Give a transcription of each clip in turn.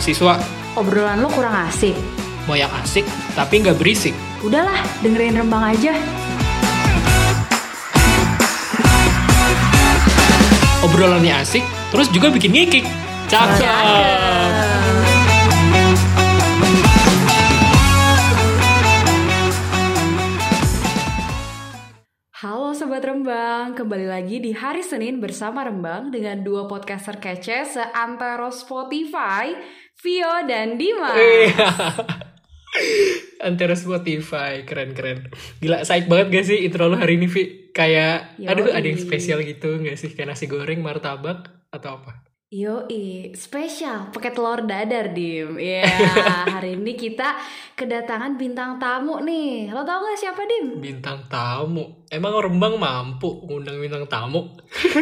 mahasiswa. Obrolan lo kurang asik. Mau yang asik, tapi nggak berisik. Udahlah, dengerin rembang aja. Obrolannya asik, terus juga bikin ngikik. Cakep. Halo Sobat Rembang, kembali lagi di hari Senin bersama Rembang dengan dua podcaster kece seantero Spotify, Vio dan Dimas. Iya. Antara Spotify, keren-keren. Gila, psych banget gak sih intro lo hari ini, Vi? Kayak, Yoi. aduh ada yang spesial gitu gak sih? Kayak nasi goreng, martabak, atau apa? Yoi, spesial pakai telur dadar dim. Ya, hari ini kita kedatangan bintang tamu nih. Lo tau gak siapa dim? Bintang tamu. Emang Rembang mampu ngundang bintang tamu?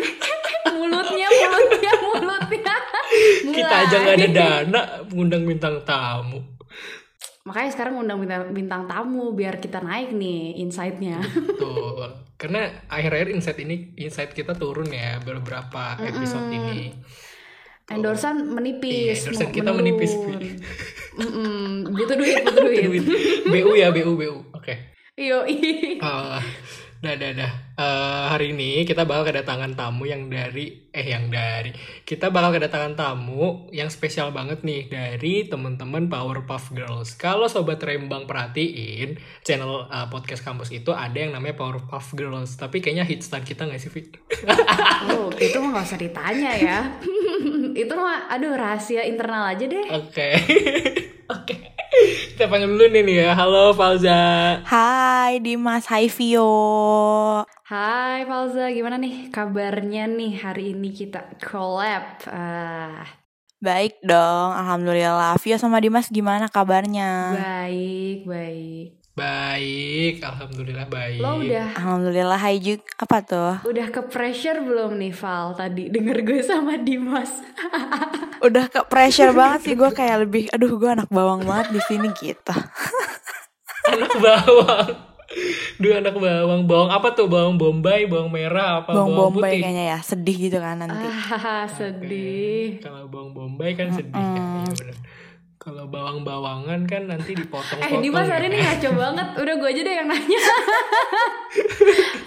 Mulutnya, mulutnya, mulutnya. Kita aja gak ada dana ngundang bintang tamu. Makanya sekarang undang bintang, bintang tamu biar kita naik nih insight-nya. Tuh, karena akhir-akhir insight ini, insight kita turun ya beberapa episode ini. Endorsan menipis. Iya, endorsan kita menipis. Vi. Mm-mm, butuh duit, butuh duit. Duit. BU ya, BU, BU. Oke. Yo, Eh, dah, dah, dah. Eh, hari ini kita bakal kedatangan tamu yang dari, eh yang dari, kita bakal kedatangan tamu yang spesial banget nih dari teman-teman Powerpuff Girls. Kalau sobat Rembang perhatiin channel eh, podcast kampus itu ada yang namanya Powerpuff Girls, tapi kayaknya hitstar kita nggak sih, Vi? oh, itu mah gak usah ditanya ya. itu mah, aduh rahasia internal aja deh. Oke. Oke. Kita panggil dulu nih, nih ya. Halo Falza. Hai Dimas, hai Vio. Hai Falza, gimana nih kabarnya nih hari ini kita collab? Ah, Baik dong, Alhamdulillah. Vio sama Dimas gimana kabarnya? baik, baik. Baik, alhamdulillah baik. Lo udah Alhamdulillah, hai Juk. Apa tuh? udah ke pressure belum nih Val tadi denger gue sama Dimas? Udah ke pressure banget sih gue kayak lebih, aduh gue anak bawang banget di sini gitu. anak bawang. Duh anak bawang. Bawang apa tuh? Bawang bombay, bawang merah, apa Bawang bawang bombay putih? kayaknya ya, sedih gitu kan nanti. ah, sedih. Kalau bawang bombay kan sedih kan. Iya bener. Kalau bawang-bawangan kan nanti dipotong Eh Dimas hari ini ngaco banget Udah gue aja deh yang nanya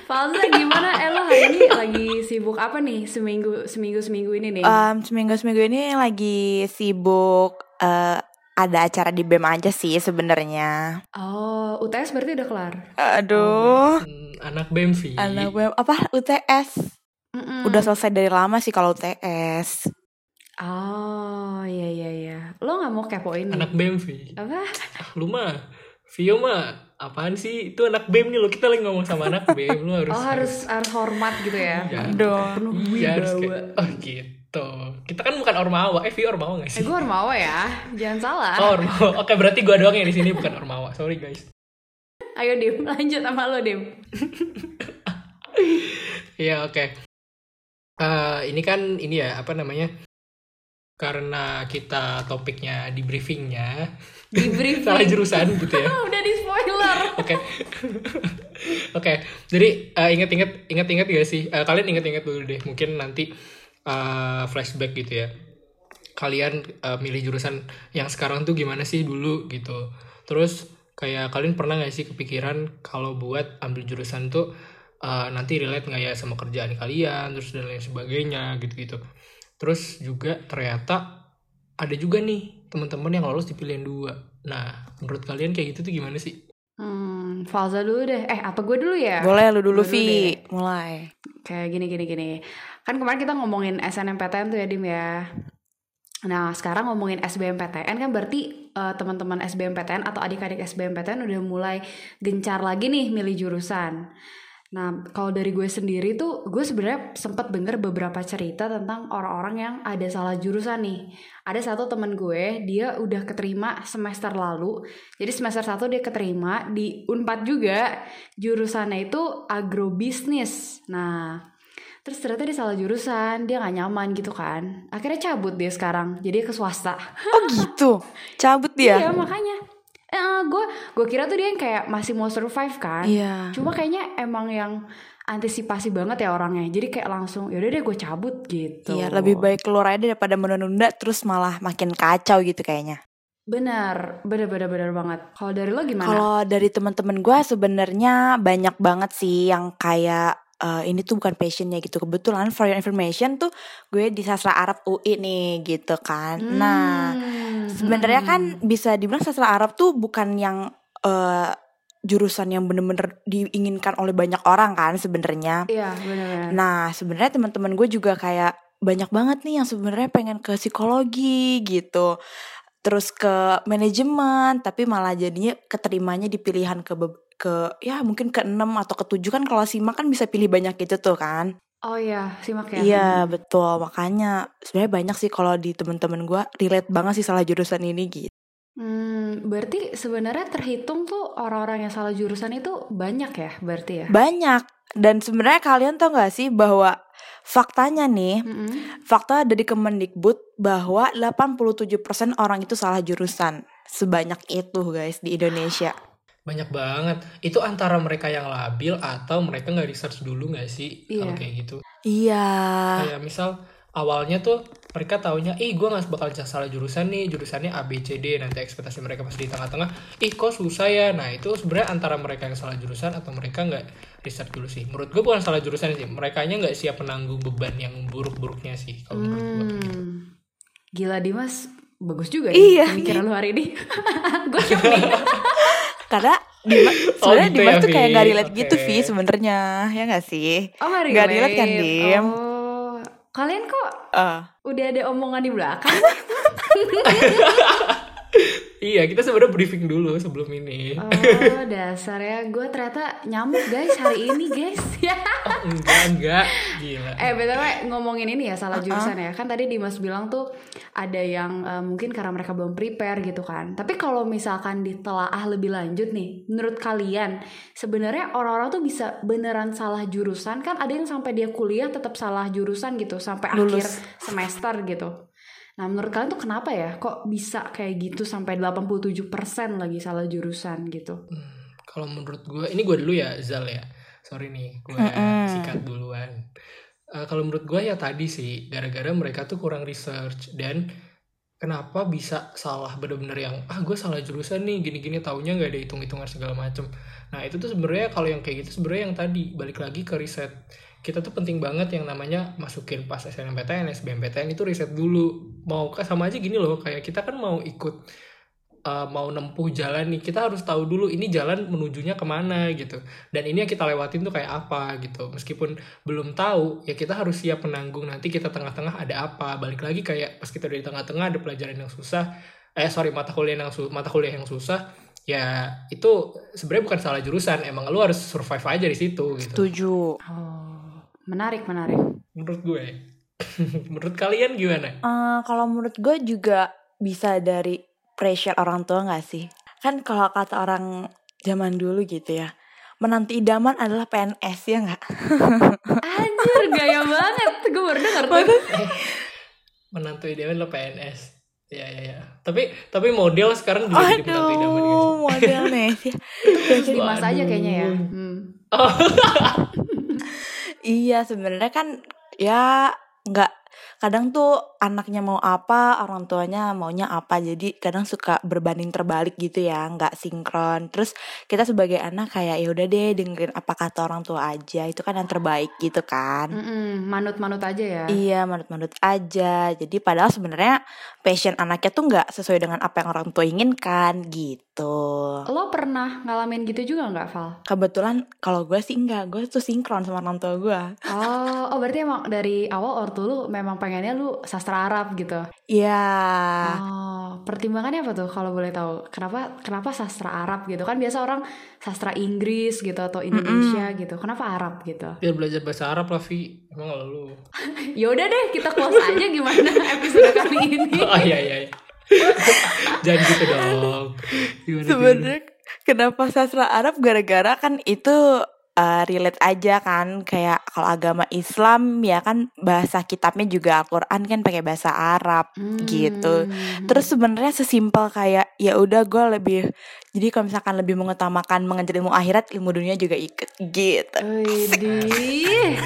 Falza gimana Eh lo hari ini lagi sibuk apa nih Seminggu seminggu seminggu ini nih Em, seminggu seminggu ini lagi sibuk eh, ada acara di BEM aja sih sebenarnya. Oh UTS berarti udah kelar Aduh, Hmm, anak Bemvi. anak BEM apa UTS? Mm-mm. Udah selesai dari lama sih kalau UTS. Oh iya iya iya Lo gak mau kepoin nih Anak Bemvi. Apa Ah, lu mah Vio mah apaan sih? Itu anak BEM nih lo. Kita lagi ngomong sama anak BEM. Lu harus Oh harus harus hormat gitu ya Ya. Aduh. Penuh Iya, harus kayak, oh gitu. Kita kan bukan ormawa. Eh, Vio ormawa gak Eh sih? gue Ormawa ya Jangan salah Oh, ormawa. Oke, berarti gua doang yang di sini bukan ormawa. Sorry guys. Ayo Dim lanjut sama lo Dim Iya, oke. Eh, ini kan ini ya, apa namanya? Karena kita topiknya di briefingnya Di briefing salah jurusan gitu ya. Udah di spoiler Oke. Oke. Jadi eh, ingat-ingat ingat-ingat gak sih? Eh, kalian ingat-ingat dulu deh. Mungkin nanti eh, flashback gitu ya. Kalian eh, milih jurusan yang sekarang tuh gimana sih dulu gitu. Terus kayak kalian pernah gak sih kepikiran kalau buat ambil jurusan tuh eh, nanti relate nggak ya sama kerjaan kalian terus dan lain sebagainya gitu-gitu. Terus juga ternyata ada juga nih teman-teman yang lolos di pilihan dua. Nah, menurut kalian kayak gitu tuh gimana sih? Hmm, Falza dulu deh. Eh, apa gue dulu ya? Boleh lu dulu Vi, mulai. Kayak gini gini gini. Kan kemarin kita ngomongin SNMPTN tuh ya Dim ya. Nah, sekarang ngomongin SBMPTN kan berarti eh, teman-teman SBMPTN atau adik-adik SBMPTN udah mulai gencar lagi nih milih jurusan. Nah, kalau dari gue sendiri tuh, gue sebenarnya sempat denger beberapa cerita tentang orang-orang yang ada salah jurusan nih. Ada satu temen gue, dia udah keterima semester lalu. Jadi semester 1 dia keterima di Unpad juga. Jurusannya itu agrobisnis. Nah, terus ternyata dia salah jurusan, dia nggak nyaman gitu kan. Akhirnya cabut dia sekarang, jadi ke swasta. Oh gitu, cabut dia. Iya, makanya. Eh, gue gue kira tuh dia yang kayak masih mau survive kan. Iya. Cuma kayaknya emang yang antisipasi banget ya orangnya. Jadi kayak langsung yaudah deh gue cabut gitu. Iya, lebih baik keluar aja daripada menunda-nunda terus malah makin kacau gitu kayaknya. Benar, benar benar benar banget. Kalau dari lo gimana? Kalau dari teman-teman gue sebenarnya banyak banget sih yang kayak eh, ini tuh bukan passionnya gitu. Kebetulan for your information tuh gue di sastra Arab UI nih gitu kan. Nah, Hmm, sebenarnya hmm, kan hmm. bisa dibilang sastra Arab tuh bukan yang eh, jurusan yang bener-bener diinginkan oleh banyak orang kan sebenarnya. Iya benar-benar. Nah, sebenarnya teman-teman gue juga kayak banyak banget nih yang sebenarnya pengen ke psikologi gitu. Terus ke manajemen, tapi malah jadinya keterimanya di pilihan ke ke ya mungkin ke 6 atau ke 7 kan kalau simak kan bisa pilih banyak gitu tuh kan. Oh iya, simak ya. Iya, betul. Makanya sebenarnya banyak sih kalau di teman-teman gue relate banget sih salah jurusan ini gitu. Hmm, berarti sebenarnya terhitung tuh orang-orang yang salah jurusan itu banyak ya, berarti ya? Banyak. Dan sebenarnya kalian tau gak sih bahwa faktanya nih, Mm-mm. Fakta dari Kemendikbud bahwa 87% orang itu salah jurusan. Sebanyak itu guys di Indonesia. Banyak banget. Itu antara mereka yang labil atau mereka nggak research dulu nggak sih kalau Iya. kayak gitu. Iya. Kayak misal awalnya tuh mereka taunya, ih gue nggak bakal salah jurusan nih, jurusannya A B C D. Nanti ekspektasi mereka pas di tengah-tengah, ih kok susah ya. Nah itu sebenarnya antara mereka yang salah jurusan atau mereka nggak riset dulu sih. Menurut gue bukan salah jurusan sih, mereka nggak siap menanggung beban yang buruk-buruknya sih. Kalau menurut gue. Hmm. Gila Dimas, bagus juga Iya. ya pemikiran lu hari ini. Gue shock nih. Karena Dimas, sebenarnya gitu Dimas ya, tuh kayak nggak relate gitu Oke. Vi sebenarnya ya nggak sih? Oh nggak Nggak relate kan, Dim? Oh, kalian kok Eh, udah ada omongan di belakang? Iya, kita sebenarnya briefing dulu sebelum ini. oh dasar ya, gue ternyata nyamuk guys hari ini guys. ya. Oh, enggak, enggak. Gila. Eh btw ngomongin ini ya salah jurusan ya kan tadi Dimas bilang tuh ada yang eh, mungkin karena mereka belum prepare gitu kan. Tapi kalau misalkan ditelaah lebih lanjut nih, menurut kalian sebenarnya orang-orang tuh bisa beneran salah jurusan kan? Ada yang sampai dia kuliah tetap salah jurusan gitu sampai akhir Lulus. semester gitu. Nah menurut kalian tuh kenapa ya? Kok bisa kayak gitu sampai 87% lagi salah jurusan gitu? Hmm, kalau menurut gue, ini gue dulu ya Zal ya. Sorry nih, gue sikat duluan. Eh, kalau menurut gue ya tadi sih, gara-gara mereka tuh kurang research dan kenapa bisa salah bener-bener yang ah gue salah jurusan nih gini-gini taunya nggak ada hitung-hitungan segala macem. Nah itu tuh sebenarnya kalau yang kayak gitu sebenarnya yang tadi balik lagi ke riset kita tuh penting banget yang namanya masukin pas SNMPTN, SBMPTN itu riset dulu. Mau sama aja gini loh, kayak kita kan mau ikut uh, mau nempuh jalan nih kita harus tahu dulu ini jalan menujunya ke mana gitu. Dan ini yang kita lewatin tuh kayak apa gitu. Meskipun belum tahu ya kita harus siap menanggung nanti kita tengah-tengah ada apa. Balik lagi kayak pas kita udah di tengah-tengah ada pelajaran yang susah eh sorry mata kuliah yang su- mata kuliah yang susah ya itu sebenarnya bukan salah jurusan. Emang lu harus survive aja di situ gitu. Setuju. Oh menarik menarik. menurut gue menurut kalian gimana Eh, kalau menurut gue juga bisa dari pressure orang tua nggak sih? Kan kalau kata orang zaman dulu gitu ya, menanti idaman adalah PNS ya nggak? Anjir gaya banget, gue baru denger tuh. menantu idaman lo PNS ya ya ya tapi tapi model sekarang juga jadi menantu idaman guys. Aduh, model nih. Khusus Dimas aja kayaknya ya. Hmm. Iya, sebenarnya kan ya nggak kadang tuh anaknya mau apa orang tuanya maunya apa jadi kadang suka berbanding terbalik gitu ya nggak sinkron terus kita sebagai anak kayak ya udah deh dengerin apa kata orang tua aja itu kan yang terbaik gitu kan Mm-mm, Manut-manut aja ya. Iya, manut-manut aja. Jadi padahal sebenarnya passion anaknya tuh nggak sesuai dengan apa yang orang tua inginkan gitu. Lo pernah ngalamin gitu juga nggak Val? Kebetulan kalau gue sih enggak, gue tuh sinkron sama orang tua gue. Oh, oh berarti emang dari awal ortu lu memang pengennya lu sastra Arab gitu. Iya. Oh, pertimbangannya apa tuh kalau boleh tahu? Kenapa kenapa sastra Arab gitu? Kan biasa orang sastra Inggris gitu atau Indonesia gitu. Kenapa Arab gitu? biar belajar bahasa Arab lah Vi emang lu Ya udah deh, kita close aja gimana episode kali ini. oh iya iya iya. jangan gitu dong? Sebenarnya kenapa sastra Arab gara-gara kan itu uh, relate aja kan kayak kalau agama Islam ya kan bahasa kitabnya juga Al-Qur'an kan pakai bahasa Arab gitu. Hmm. Terus sebenarnya sesimpel kayak ya udah gue lebih jadi kalau misalkan lebih mengutamakan mengejar ilmu akhirat, ilmu dunia juga ikut gitu. Widih.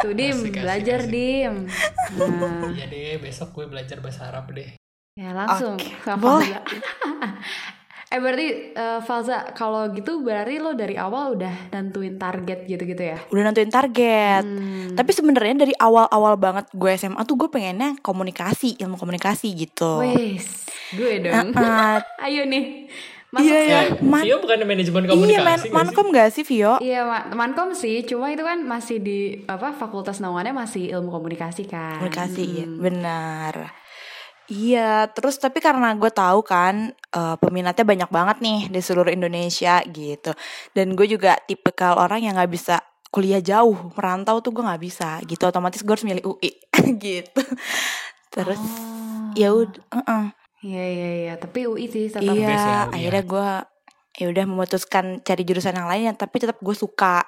Tuh Dim, Asik, asik, belajar asik. Dim. Nah, Iya deh, besok gue belajar bahasa Arab deh. Ya langsung ke boleh. Falza. eh berarti eh, Falza kalau gitu berarti lo dari awal udah nentuin target gitu-gitu ya? Udah nentuin target. Hmm. Tapi sebenarnya dari awal-awal banget gue SMA tuh gue pengennya komunikasi, ilmu komunikasi gitu. Wes, gue dong. Uh-uh. Ayo nih. Masuk Iya, iya. Ya, Man- Vio bukan manajemen Iya, komunikasi man, nggak sih? mankom gak sih Vio? Iya, Ma- mankom sih, cuma itu kan masih di apa fakultas naungannya masih ilmu komunikasi kan. Komunikasi, iya, Hmm. benar. Iya, terus tapi karena gue tahu kan eh, peminatnya banyak banget nih di seluruh Indonesia gitu. Dan gue juga tipikal orang yang nggak bisa kuliah jauh, merantau tuh gue nggak bisa gitu. Otomatis gue harus milih UI gitu. Terus Oh. ya udah, uh-uh. Iya iya iya, tapi UI sih tetap ya, iya, UI ya. akhirnya gue ya udah memutuskan cari jurusan yang lain tapi tetap gue suka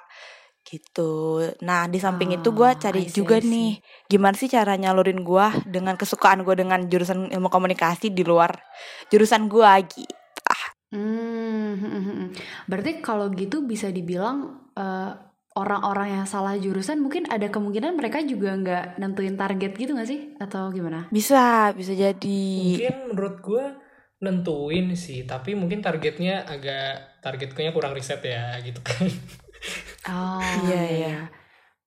gitu. Nah di samping itu gue Oh, cari see, juga nih gimana sih cara nyalurin gue dengan kesukaan gue dengan jurusan ilmu komunikasi di luar jurusan gue gitu. Hmm, hmm, hmm, hmm. berarti kalau gitu bisa dibilang eh, orang-orang yang salah jurusan mungkin ada kemungkinan mereka juga nggak nentuin target gitu nggak sih? Atau gimana? Bisa, bisa jadi. Mungkin menurut gue nentuin sih, tapi mungkin targetnya agak targetnya kurang riset ya gitu kan. Oh Iya, iya.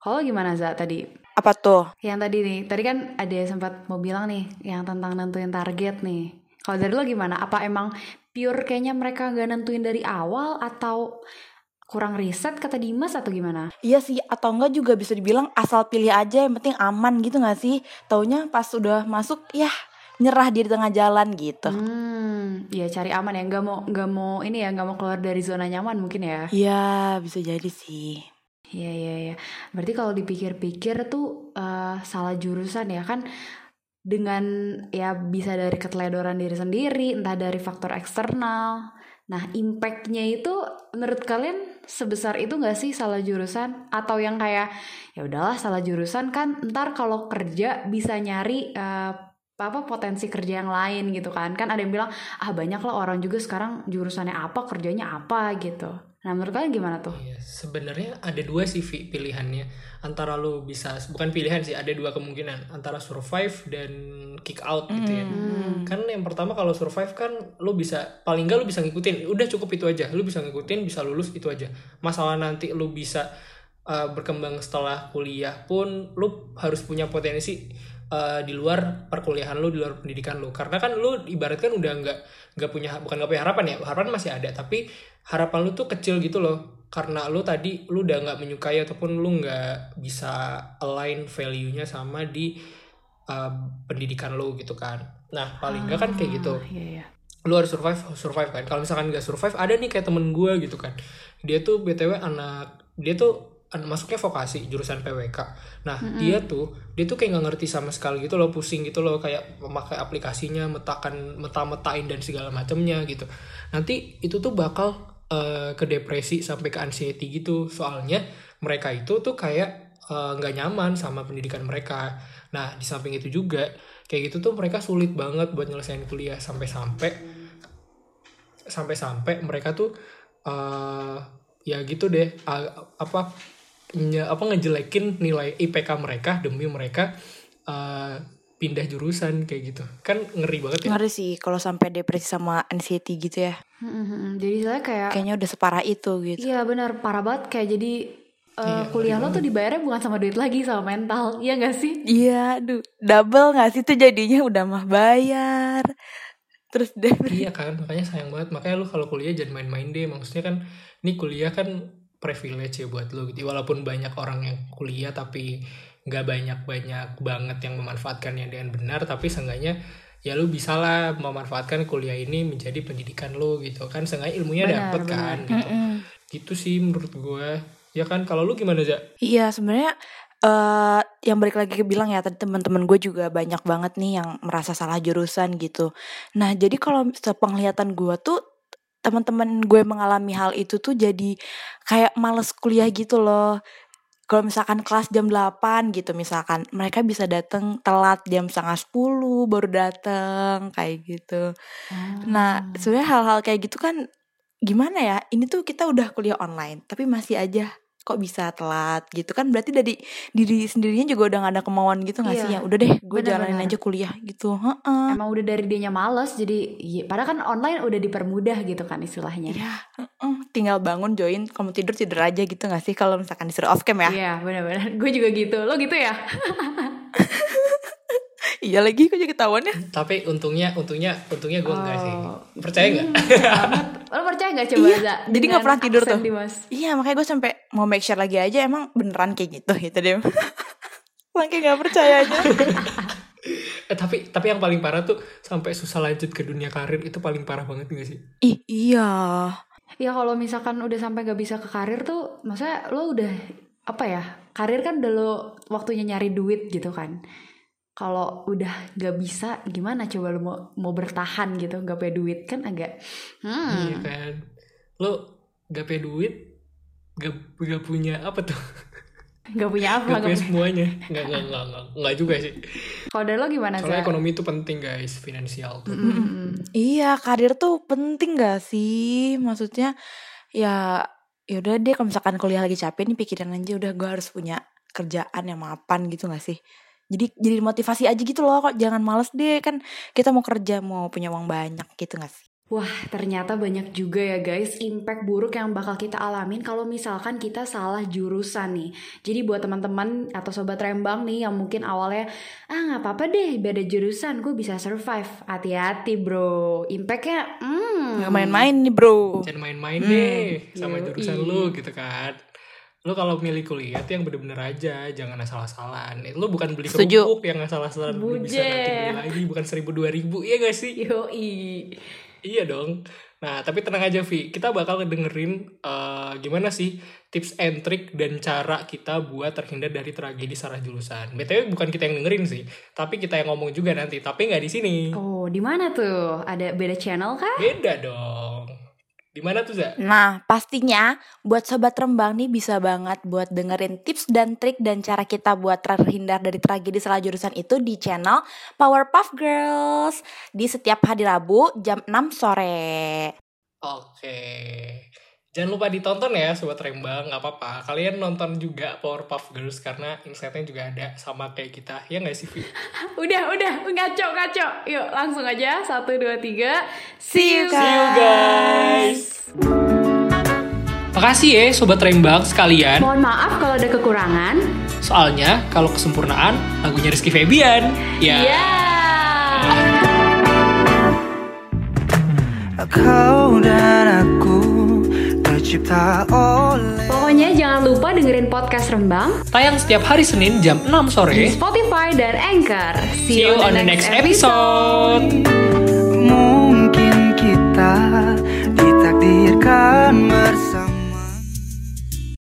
Kalau gimana Za tadi? Apa tuh? Yang tadi nih, tadi kan ada sempat mau bilang nih, yang tentang nentuin target nih. Kalau dari lo gimana? Apa emang pure kayaknya mereka nggak nentuin dari awal atau kurang riset kata Dimas atau gimana? Iya sih, atau enggak juga bisa dibilang asal pilih aja yang penting aman gitu gak sih? Taunya pas udah masuk ya nyerah dia di tengah jalan gitu. Hmm, ya cari aman ya, nggak mau nggak mau ini ya, nggak mau keluar dari zona nyaman mungkin ya. Iya, bisa jadi sih. Iya iya iya. Berarti kalau dipikir-pikir tuh eh, salah jurusan ya kan dengan ya bisa dari keteledoran diri sendiri, entah dari faktor eksternal. Nah, impactnya itu menurut kalian sebesar itu nggak sih salah jurusan atau yang kayak ya udahlah salah jurusan kan ntar kalau kerja bisa nyari eh, apa potensi kerja yang lain gitu kan kan ada yang bilang ah banyak lah orang juga sekarang jurusannya apa kerjanya apa gitu nah menurut kalian gimana tuh Iya, sebenarnya ada dua sih pilihannya. Antara lu bisa bukan pilihan sih, ada dua kemungkinan antara survive dan kick out gitu ya. Hmm. Kan yang pertama kalau survive kan lu bisa paling enggak lu bisa ngikutin. Udah cukup itu aja. Lu bisa ngikutin, bisa lulus itu aja. Masalah nanti lu bisa uh, berkembang setelah kuliah pun lu harus punya potensi uh, di luar perkuliahan lu, di luar pendidikan lu. Karena kan lu ibaratkan udah nggak nggak punya bukan nggak punya harapan ya. Harapan masih ada, tapi harapan lu tuh kecil gitu loh. Karena lu tadi lu udah nggak menyukai ataupun lu nggak bisa align value-nya sama di uh, pendidikan lu gitu kan. Nah, paling nggak kan kayak gitu Ah, iya iya lu harus survive survive kan kalau misalkan nggak survive ada nih kayak temen gue gitu kan dia tuh btw anak dia tuh masuknya vokasi jurusan PWK nah dia tuh dia tuh kayak nggak ngerti sama sekali gitu loh pusing gitu loh kayak memakai aplikasinya metakan meta metain dan segala macamnya gitu. Nanti itu tuh bakal eh, ke depresi sampai ke anxiety gitu. Soalnya mereka itu tuh kayak eh, nggak nyaman sama pendidikan mereka. Nah di samping itu juga kayak gitu tuh mereka sulit banget buat nyelesain kuliah. Sampai-sampai sampai-sampai mereka tuh eh ya gitu deh a- apa apa ngejelekin nilai IPK mereka demi mereka eh, pindah jurusan kayak gitu. Kan ngeri banget ya. Ngeri sih kalau sampai depresi sama anxiety gitu ya. Hmm, hmm, hmm. jadi saya kayak Kayaknya udah separah itu gitu. iya benar. Parah banget. Kayak jadi eh, Iya, kuliah lo tuh dibayarnya bukan sama duit lagi sama mental. Iya gak sih? Iya, aduh, double gak sih tuh jadinya? Udah mah bayar. Terus depresi. iya kan makanya sayang banget. Makanya lu kalau kuliah jangan main-main deh. Maksudnya kan ini kuliah kan privilege ya buat lu gitu. Walaupun banyak orang yang kuliah tapi nggak banyak-banyak banget yang memanfaatkannya dengan benar tapi seenggaknya ya lu bisa lah memanfaatkan kuliah ini menjadi pendidikan lu gitu kan. Seenggaknya ilmunya Benar, dapet kan gitu. Gitu sih menurut gue ya kan kalau lu gimana aja Iya, sebenarnya eh yang balik lagi ke bilang ya tadi teman-teman gue juga banyak banget nih yang merasa salah jurusan gitu. Nah, jadi kalau sepenglihatan gue tuh teman-teman gue mengalami hal itu tuh jadi kayak males kuliah gitu loh. Kalau misalkan kelas jam 8 gitu misalkan mereka bisa datang telat jam setengah 10 baru datang kayak gitu. Nah sebenarnya hal-hal kayak gitu kan gimana ya? Ini tuh kita udah kuliah online tapi masih aja kok bisa telat gitu kan berarti dari diri sendirinya juga udah gak ada kemauan gitu gak sih Iya, ya udah deh gue jalanin aja kuliah gitu Heeh. emang udah dari dianya males jadi iya, padahal kan online udah dipermudah gitu kan istilahnya Iya, heeh. tinggal bangun join kamu tidur tidur aja gitu gak sih kalau misalkan disuruh off cam ya Iya benar-benar gue juga gitu lo gitu ya iya lagi kok jadi ketahuan ya Tapi untungnya untungnya untungnya gue enggak sih. Oh. Percaya nggak? Lo percaya gak coba Iya, Za, jadi nggak dengan pernah tidur tuh. Dimas? iya makanya gue sampai mau make sure lagi aja emang beneran kayak gitu gitu deh Lagi nggak percaya aja Eh, tapi tapi yang paling parah tuh sampai susah lanjut ke dunia karir itu paling parah banget gak sih? Ih, iya Ya kalau misalkan udah sampai gak bisa ke karir tuh, maksudnya lo udah apa ya? Karir kan udah lo waktunya nyari duit gitu kan. Kalau udah gak bisa, gimana coba lo mau mau bertahan gitu, gak punya duit kan agak. Iya Hmm. kan. Lo gak punya duit, gak, gak punya apa tuh? Gak punya apa? Gak Gak punya semuanya. Gak, gak, gak, gak, gak juga sih. Kalau dari lo gimana Soalnya ekonomi itu penting guys, finansial tuh. Iya, karir tuh penting gak sih? Maksudnya ya yaudah deh kalau misalkan kuliah lagi capek nih pikirin aja udah gue harus punya kerjaan yang mapan gitu gak sih? Jadi jadi motivasi aja gitu loh kok jangan males deh kan kita mau kerja mau punya uang banyak gitu gak sih? Wah, ternyata banyak juga ya guys impact buruk yang bakal kita alamin kalau misalkan kita salah jurusan nih. Jadi buat teman-teman atau sobat rembang nih yang mungkin awalnya ah nggak apa-apa deh beda jurusan gue bisa survive. Hati-hati bro, impactnya hmm. Nggak main-main nih bro. Jangan main-main Hmm. deh sama Yoi. jurusan lu gitu kan. Lu kalau milih kuliah tuh yang bener-bener aja, jangan asal-asalan. Lu bukan beli kerupuk yang asal-asalan beli bisa nanti beli lagi, bukan seribu dua ribu, iya gak sih? Yoi. Iya dong. Nah, tapi tenang aja Vi, kita bakal dengerin eh, gimana sih tips and trick dan cara kita buat terhindar dari tragedi salah jurusan. BTW bukan kita yang dengerin sih, tapi kita yang ngomong juga nanti, tapi nggak di sini. Oh, di mana tuh? Ada beda channel kah? Beda dong. Di mana tuh, Za? Nah, pastinya buat sobat rembang nih bisa banget buat dengerin tips dan trik dan cara kita buat terhindar dari tragedi salah jurusan itu di channel Powerpuff Girls di setiap hari Rabu jam 6 sore. Oke. Jangan lupa ditonton ya Sobat Rembang, nggak apa-apa. Kalian nonton juga Powerpuff Girls karena insightnya juga ada sama kayak kita. Ya nggak sih, Vi? Udah, udah, ngaco, ngaco. Yuk, langsung aja. Satu, dua, tiga. See you See you guys! Makasih ya Sobat Rembang sekalian. Mohon maaf kalau ada kekurangan. Soalnya kalau kesempurnaan lagunya Rizky Febian. Ya. Yeah. Kau dan aku tercipta oleh Pokoknya jangan lupa dengerin podcast Rembang Tayang setiap hari Senin jam 6 sore Di Spotify dan Anchor See, See you on the next, episode. episode Mungkin kita ditakdirkan bersama